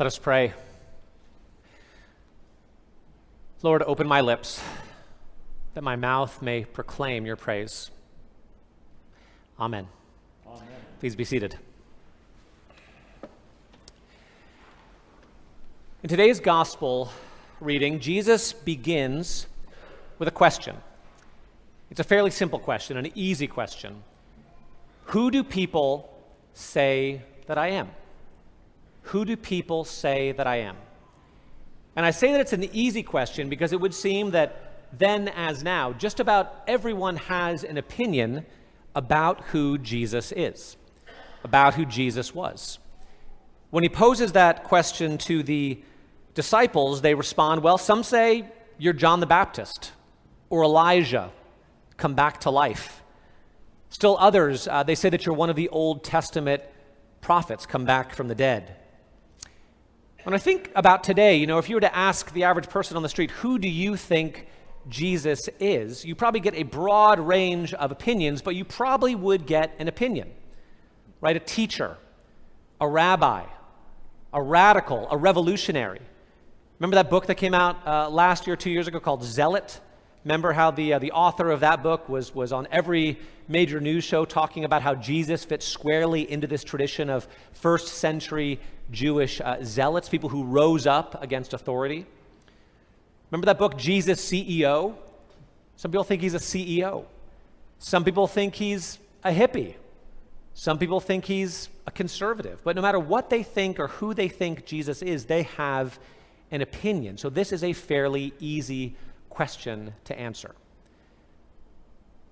Let us pray. Lord, open my lips that my mouth may proclaim your praise. Amen. Amen. Please be seated. In today's gospel reading, Jesus begins with a question. It's a fairly simple question, an easy question. Who do people say that I am? Who do people say that I am? And I say that it's an easy question because it would seem that then as now, just about everyone has an opinion about who Jesus is, about who Jesus was. When he poses that question to the disciples, they respond, Well, some say you're John the Baptist or Elijah, come back to life. Still others, uh, they say that you're one of the Old Testament prophets, come back from the dead. When I think about today, you know, if you were to ask the average person on the street, who do you think Jesus is, you probably get a broad range of opinions, but you probably would get an opinion, right? A teacher, a rabbi, a radical, a revolutionary. Remember that book that came out uh, last year, two years ago, called Zealot? Remember how the, uh, the author of that book was, was on every major news show talking about how Jesus fits squarely into this tradition of first century Jewish uh, zealots, people who rose up against authority. Remember that book, Jesus CEO? Some people think he's a CEO. Some people think he's a hippie. Some people think he's a conservative. But no matter what they think or who they think Jesus is, they have an opinion. So this is a fairly easy question to answer.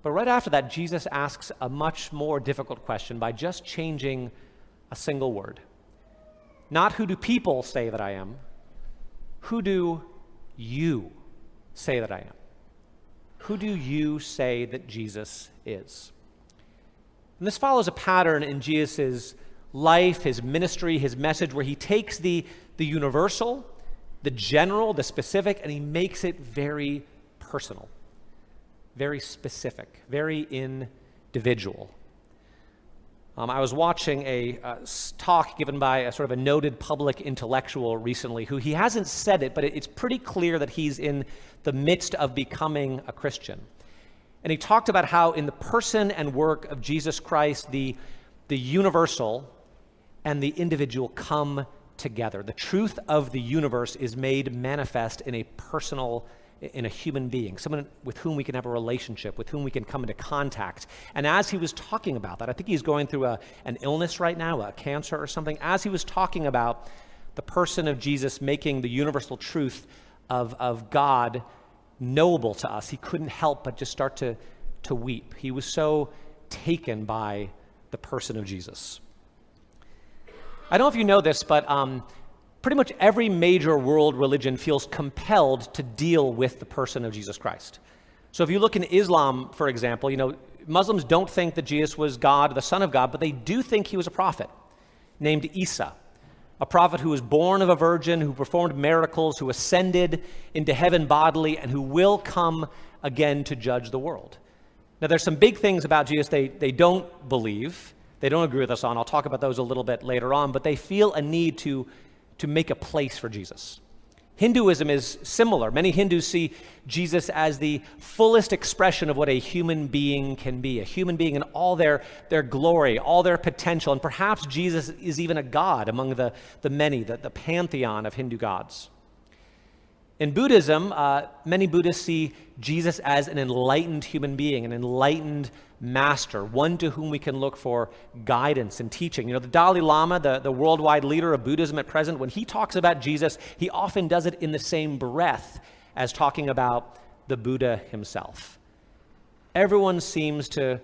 But right after that, Jesus asks a much more difficult question by just changing a single word. Not who do people say that I am, who do you say that I am? Who do you say that Jesus is? And this follows a pattern in Jesus' life, his ministry, his message, where he takes the, the universal, the general, the specific, and he makes it very personal, very specific, very individual. Um, I was watching a uh, talk given by a sort of a noted public intellectual recently who he hasn't said it, but it, it's pretty clear that he's in the midst of becoming a Christian. And he talked about how, in the person and work of Jesus Christ, the, the universal and the individual come together. The truth of the universe is made manifest in a personal in a human being, someone with whom we can have a relationship, with whom we can come into contact. And as he was talking about that, I think he's going through a, an illness right now, a cancer or something. As he was talking about the person of Jesus making the universal truth of, of God knowable to us, he couldn't help but just start to, to weep. He was so taken by the person of Jesus. I don't know if you know this, but um, pretty much every major world religion feels compelled to deal with the person of Jesus Christ. So if you look in Islam, for example, you know, Muslims don't think that Jesus was God, the Son of God, but they do think he was a prophet named Isa, a prophet who was born of a virgin, who performed miracles, who ascended into heaven bodily, and who will come again to judge the world. Now, there's some big things about Jesus they, they don't believe, they don't agree with us on. I'll talk about those a little bit later on, but they feel a need to to make a place for Jesus. Hinduism is similar. Many Hindus see Jesus as the fullest expression of what a human being can be, a human being in all their, their glory, all their potential. And perhaps Jesus is even a god among the, the many, the, the pantheon of Hindu gods. In Buddhism, uh, many Buddhists see Jesus as an enlightened human being, an enlightened master, one to whom we can look for guidance and teaching. You know, the Dalai Lama, the, the worldwide leader of Buddhism at present, when he talks about Jesus, he often does it in the same breath as talking about the Buddha himself. Everyone seems to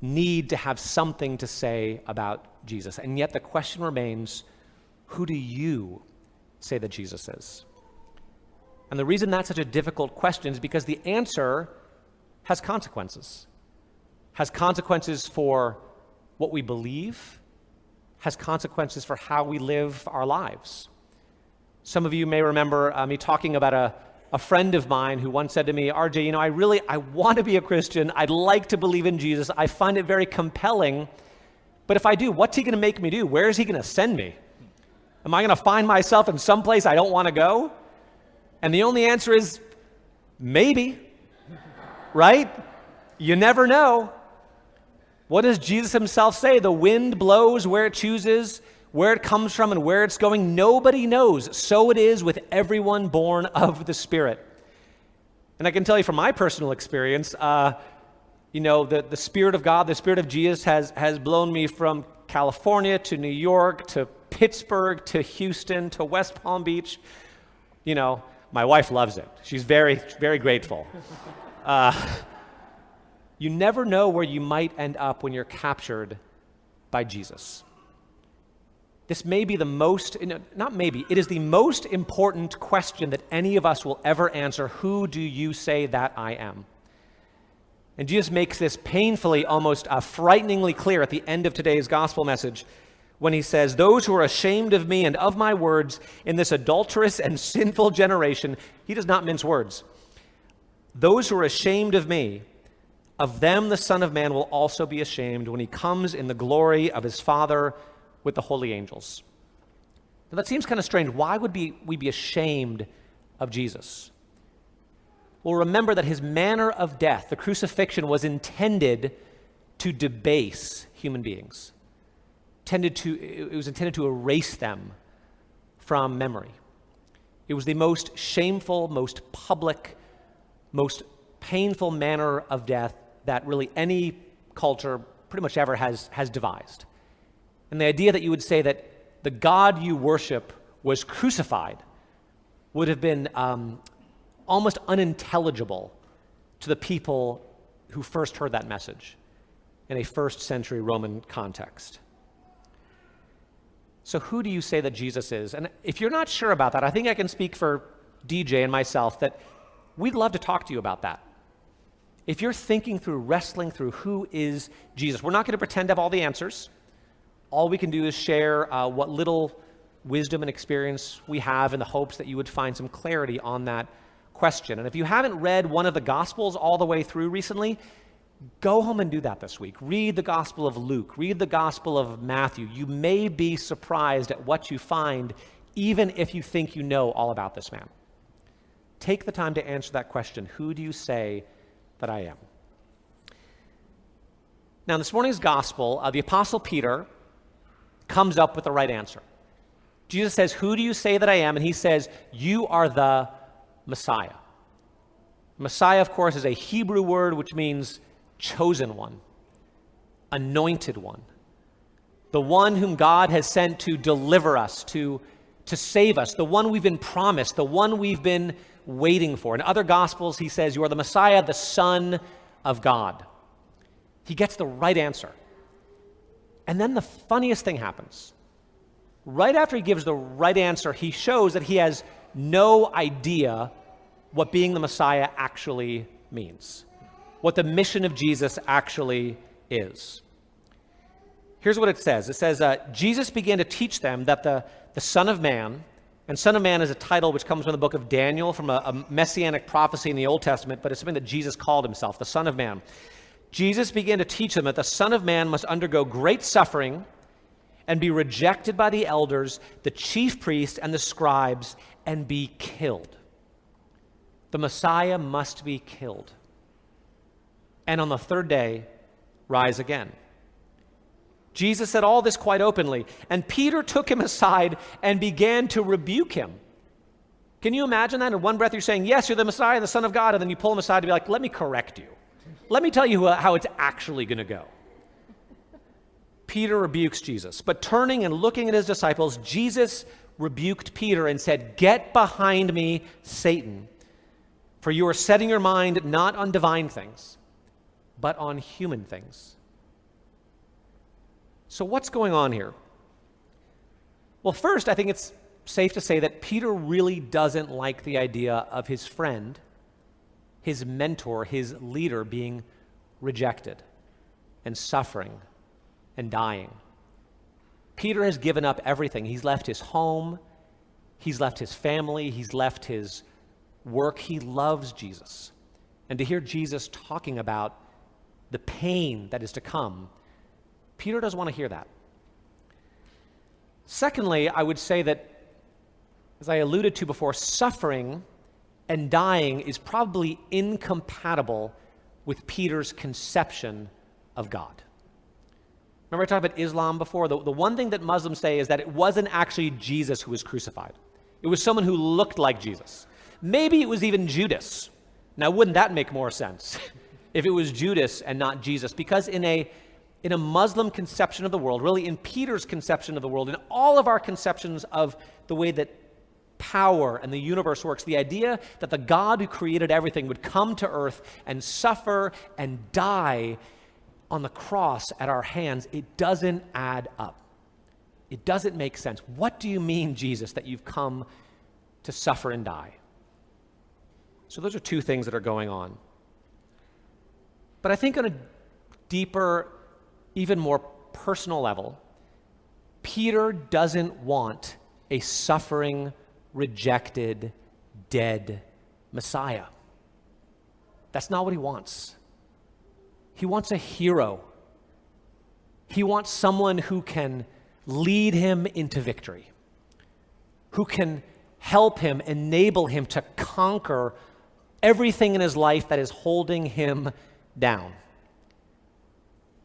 need to have something to say about Jesus. And yet the question remains who do you say that Jesus is? And the reason that's such a difficult question is because the answer has consequences has consequences for what we believe, has consequences for how we live our lives. Some of you may remember uh, me talking about a, a friend of mine who once said to me, RJ, you know, I really, I want to be a Christian. I'd like to believe in Jesus. I find it very compelling. But if I do, what's he going to make me do? Where is he going to send me? Am I going to find myself in some place I don't want to go? And the only answer is maybe, right? You never know. What does Jesus himself say? The wind blows where it chooses, where it comes from, and where it's going. Nobody knows. So it is with everyone born of the Spirit. And I can tell you from my personal experience, uh, you know, the, the Spirit of God, the Spirit of Jesus has, has blown me from California to New York to Pittsburgh to Houston to West Palm Beach. You know, my wife loves it. She's very, very grateful. Uh, you never know where you might end up when you're captured by Jesus. This may be the most, not maybe, it is the most important question that any of us will ever answer. Who do you say that I am? And Jesus makes this painfully, almost uh, frighteningly clear at the end of today's gospel message when he says, Those who are ashamed of me and of my words in this adulterous and sinful generation, he does not mince words. Those who are ashamed of me, of them the Son of Man will also be ashamed when he comes in the glory of his Father with the holy angels. Now that seems kind of strange. Why would we be ashamed of Jesus? Well, remember that his manner of death, the crucifixion, was intended to debase human beings. Tended to, it was intended to erase them from memory. It was the most shameful, most public, most painful manner of death that really any culture pretty much ever has, has devised. And the idea that you would say that the God you worship was crucified would have been um, almost unintelligible to the people who first heard that message in a first century Roman context. So, who do you say that Jesus is? And if you're not sure about that, I think I can speak for DJ and myself that we'd love to talk to you about that. If you're thinking through, wrestling through who is Jesus, we're not going to pretend to have all the answers. All we can do is share uh, what little wisdom and experience we have in the hopes that you would find some clarity on that question. And if you haven't read one of the Gospels all the way through recently, go home and do that this week. Read the Gospel of Luke, read the Gospel of Matthew. You may be surprised at what you find, even if you think you know all about this man. Take the time to answer that question Who do you say that I am? Now, this morning's Gospel, uh, the Apostle Peter comes up with the right answer. Jesus says, Who do you say that I am? And he says, You are the Messiah. Messiah, of course, is a Hebrew word which means chosen one, anointed one, the one whom God has sent to deliver us, to, to save us, the one we've been promised, the one we've been waiting for. In other Gospels, he says, You are the Messiah, the Son of God. He gets the right answer. And then the funniest thing happens. Right after he gives the right answer, he shows that he has no idea what being the Messiah actually means, what the mission of Jesus actually is. Here's what it says it says, uh, Jesus began to teach them that the, the Son of Man, and Son of Man is a title which comes from the book of Daniel, from a, a messianic prophecy in the Old Testament, but it's something that Jesus called himself, the Son of Man. Jesus began to teach them that the Son of Man must undergo great suffering and be rejected by the elders, the chief priests, and the scribes, and be killed. The Messiah must be killed. And on the third day, rise again. Jesus said all this quite openly, and Peter took him aside and began to rebuke him. Can you imagine that? In one breath, you're saying, Yes, you're the Messiah, the Son of God, and then you pull him aside to be like, Let me correct you. Let me tell you how it's actually going to go. Peter rebukes Jesus, but turning and looking at his disciples, Jesus rebuked Peter and said, Get behind me, Satan, for you are setting your mind not on divine things, but on human things. So, what's going on here? Well, first, I think it's safe to say that Peter really doesn't like the idea of his friend his mentor, his leader, being rejected and suffering and dying. Peter has given up everything. He's left his home, he's left his family, he's left his work. He loves Jesus. And to hear Jesus talking about the pain that is to come, Peter doesn't want to hear that. Secondly, I would say that, as I alluded to before, suffering and dying is probably incompatible with Peter's conception of God. Remember, I talked about Islam before? The, the one thing that Muslims say is that it wasn't actually Jesus who was crucified, it was someone who looked like Jesus. Maybe it was even Judas. Now, wouldn't that make more sense if it was Judas and not Jesus? Because in a in a Muslim conception of the world, really in Peter's conception of the world, in all of our conceptions of the way that power and the universe works, the idea that the God who created everything would come to earth and suffer and die on the cross at our hands, it doesn't add up. It doesn't make sense. What do you mean, Jesus, that you've come to suffer and die? So, those are two things that are going on. But I think on a deeper, even more personal level, Peter doesn't want a suffering, rejected, dead Messiah. That's not what he wants. He wants a hero. He wants someone who can lead him into victory, who can help him, enable him to conquer everything in his life that is holding him down.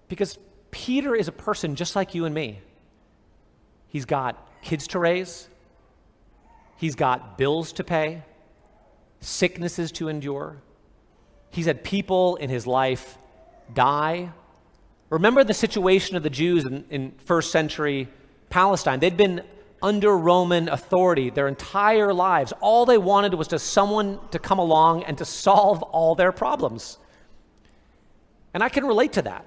Because Peter is a person just like you and me. He's got kids to raise, he's got bills to pay, sicknesses to endure. He's had people in his life die. Remember the situation of the Jews in, in first century Palestine. They'd been under Roman authority their entire lives. All they wanted was just someone to come along and to solve all their problems. And I can relate to that.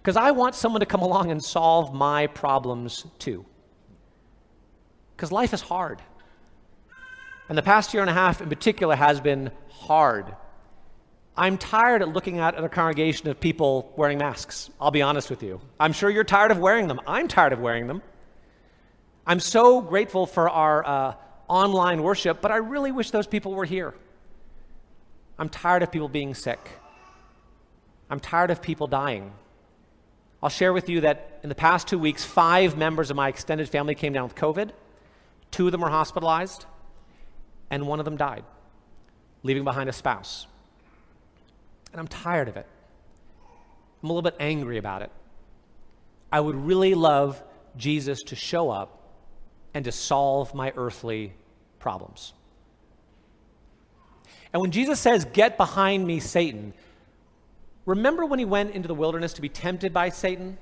Because I want someone to come along and solve my problems too. Because life is hard. And the past year and a half in particular has been hard. I'm tired of looking at a congregation of people wearing masks. I'll be honest with you. I'm sure you're tired of wearing them. I'm tired of wearing them. I'm so grateful for our uh, online worship, but I really wish those people were here. I'm tired of people being sick. I'm tired of people dying. I'll share with you that in the past two weeks, five members of my extended family came down with COVID. Two of them were hospitalized, and one of them died, leaving behind a spouse. And I'm tired of it. I'm a little bit angry about it. I would really love Jesus to show up and to solve my earthly problems. And when Jesus says, Get behind me, Satan, remember when he went into the wilderness to be tempted by Satan?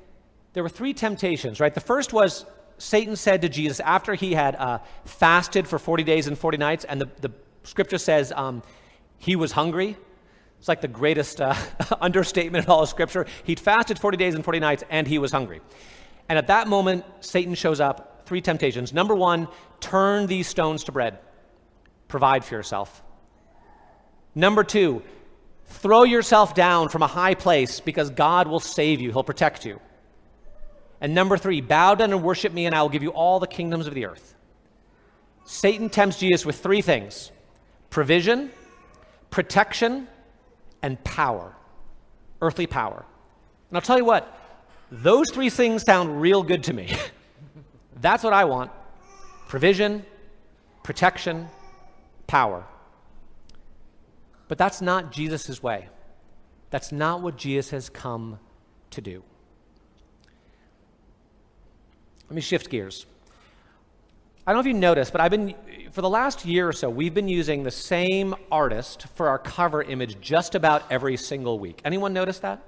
There were three temptations, right? The first was Satan said to Jesus after he had uh, fasted for 40 days and 40 nights, and the, the scripture says um, he was hungry. It's like the greatest uh, understatement in all of scripture. He'd fasted 40 days and 40 nights, and he was hungry. And at that moment, Satan shows up three temptations. Number one, turn these stones to bread, provide for yourself. Number two, throw yourself down from a high place because God will save you, He'll protect you. And number three, bow down and worship me, and I will give you all the kingdoms of the earth. Satan tempts Jesus with three things provision, protection, and power, earthly power. And I'll tell you what, those three things sound real good to me. That's what I want provision, protection, power. But that's not Jesus' way. That's not what Jesus has come to do. Let me shift gears. I don't know if you noticed, but I've been, for the last year or so, we've been using the same artist for our cover image just about every single week. Anyone notice that?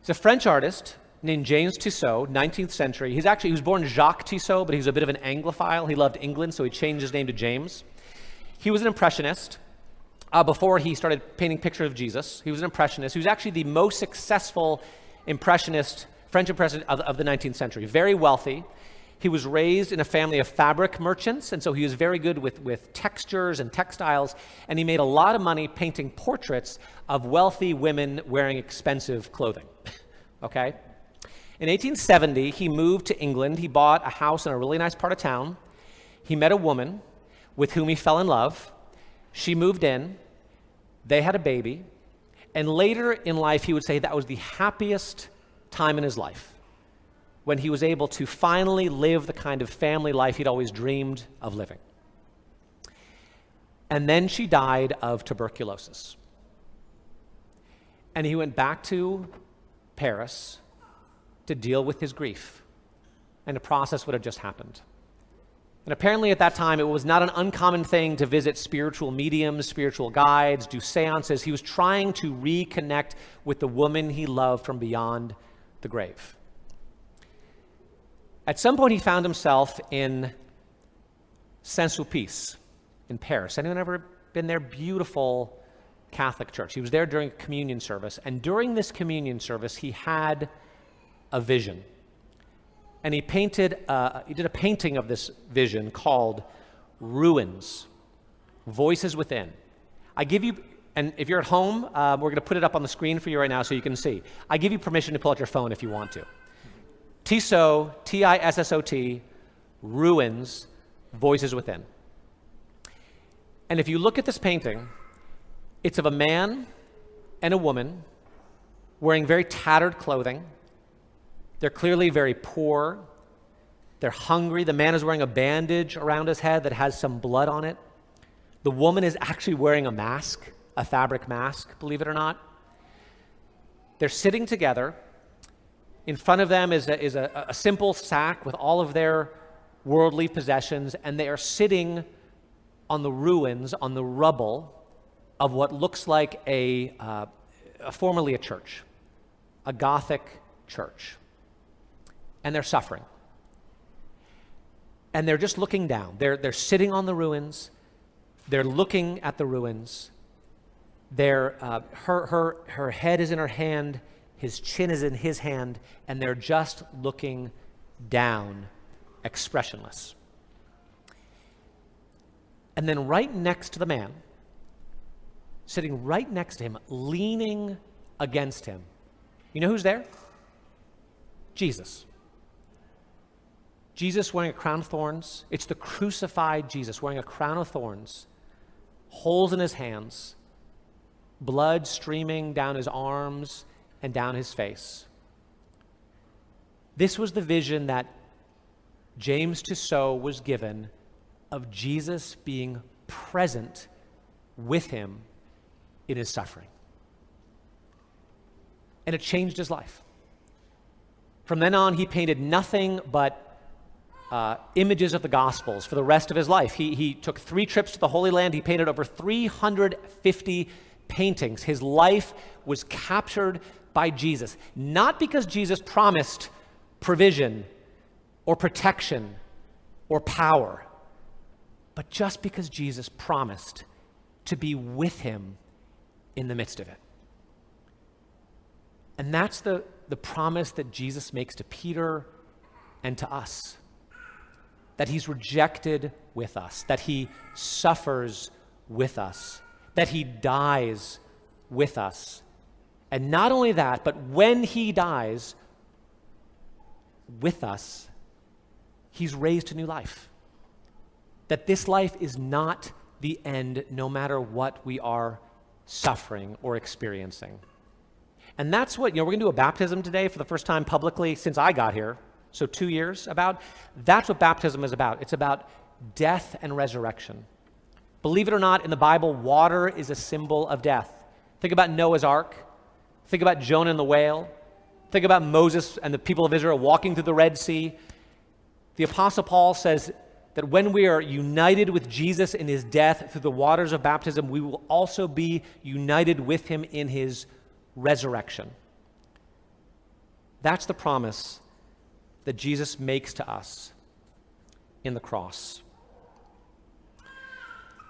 He's a French artist named James Tissot, 19th century. He's actually, he was born Jacques Tissot, but he was a bit of an Anglophile. He loved England, so he changed his name to James. He was an impressionist. Uh, before he started painting pictures of Jesus, he was an impressionist. He was actually the most successful impressionist, French impressionist of, of the 19th century. Very wealthy. He was raised in a family of fabric merchants, and so he was very good with, with textures and textiles, and he made a lot of money painting portraits of wealthy women wearing expensive clothing. okay? In 1870, he moved to England. He bought a house in a really nice part of town. He met a woman with whom he fell in love. She moved in. They had a baby. And later in life, he would say that was the happiest time in his life. when he was able to finally live the kind of family life he'd always dreamed of living. And then she died of tuberculosis. And he went back to Paris to deal with his grief. And a process would have just happened. And apparently, at that time, it was not an uncommon thing to visit spiritual mediums, spiritual guides, do seances. He was trying to reconnect with the woman he loved from beyond the grave. At some point, he found himself in Saint Sulpice in Paris. Anyone ever been there? Beautiful Catholic church. He was there during a communion service. And during this communion service, he had a vision and he painted, uh, he did a painting of this vision called Ruins, Voices Within. I give you, and if you're at home, uh, we're going to put it up on the screen for you right now so you can see. I give you permission to pull out your phone if you want to. Tissot, T I S S O T, Ruins, Voices Within. And if you look at this painting, it's of a man and a woman wearing very tattered clothing they're clearly very poor. They're hungry. The man is wearing a bandage around his head that has some blood on it. The woman is actually wearing a mask, a fabric mask, believe it or not. They're sitting together. In front of them is a, is a, a simple sack with all of their worldly possessions, and they are sitting on the ruins, on the rubble of what looks like a, uh, a formerly a church, a Gothic church and they're suffering. And they're just looking down. They're, they're sitting on the ruins, they're looking at the ruins. They're, uh, her, her, her head is in her hand, his chin is in his hand, and they're just looking down, expressionless. And then, right next to the man, sitting right next to him, leaning against him, you know who's there? Jesus. Jesus wearing a crown of thorns. It's the crucified Jesus wearing a crown of thorns, holes in his hands, blood streaming down his arms and down his face. This was the vision that James Tissot was given of Jesus being present with him in his suffering. And it changed his life. From then on, he painted nothing but uh, images of the Gospels for the rest of his life. He, he took three trips to the Holy Land. He painted over 350 paintings. His life was captured by Jesus, not because Jesus promised provision or protection or power, but just because Jesus promised to be with him in the midst of it. And that's the, the promise that Jesus makes to Peter and to us that he's rejected with us, that he suffers with us, that he dies with us. And not only that, but when he dies with us, he's raised to new life. That this life is not the end, no matter what we are suffering or experiencing. And that's what, you know, we're going to do a baptism today for the first time publicly since I got here so two years about. That's what baptism is about. It's about death and resurrection. Believe it or not, in the Bible, water is a symbol of death. Think about Noah's ark. Think about Jonah and the whale. Think about Moses and the people of Israel walking through the Red Sea. The Apostle Paul says that when we are united with Jesus in his death through the waters of baptism, we will also be united with him in his resurrection. That's the promise that Jesus makes to us in the cross.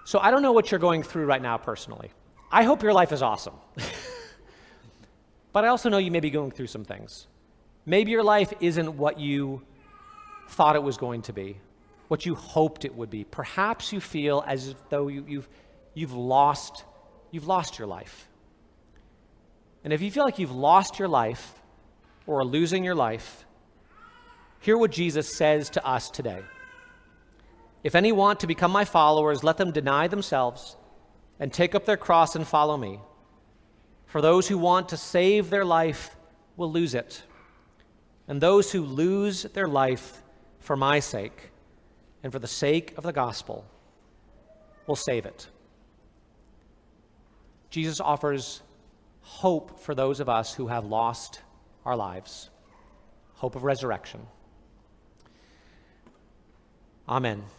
So I don't know what you're going through right now personally. I hope your life is awesome. but I also know you may be going through some things. Maybe your life isn't what you thought it was going to be, what you hoped it would be. Perhaps you feel as though you, you've, you've, lost, you've lost your life. And if you feel like you've lost your life or are losing your life, Hear what Jesus says to us today. If any want to become my followers, let them deny themselves and take up their cross and follow me. For those who want to save their life will lose it, and those who lose their life for my sake and for the sake of the gospel will save it. Jesus offers hope for those of us who have lost our lives, hope of resurrection. Amen.